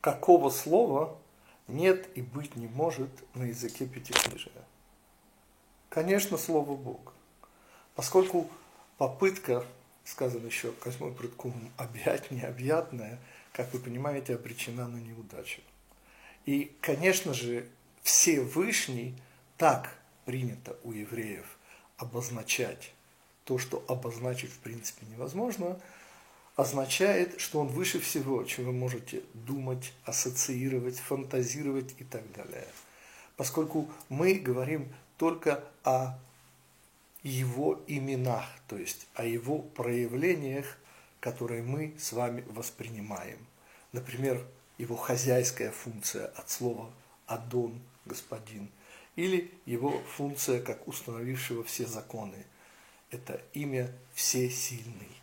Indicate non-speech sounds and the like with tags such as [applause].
какого слова нет и быть не может на языке пятикнижия? Конечно, слово Бог. Поскольку попытка, сказано еще Козьмой Прудковым, [laughs] объять необъятное, как вы понимаете, обречена на неудачу. И, конечно же, Всевышний так принято у евреев обозначать то, что обозначить в принципе невозможно, означает, что он выше всего, чем вы можете думать, ассоциировать, фантазировать и так далее. Поскольку мы говорим только о его именах, то есть о его проявлениях, которые мы с вами воспринимаем. Например, его хозяйская функция от слова «адон» – «господин», или его функция как установившего все законы. Это имя «всесильный».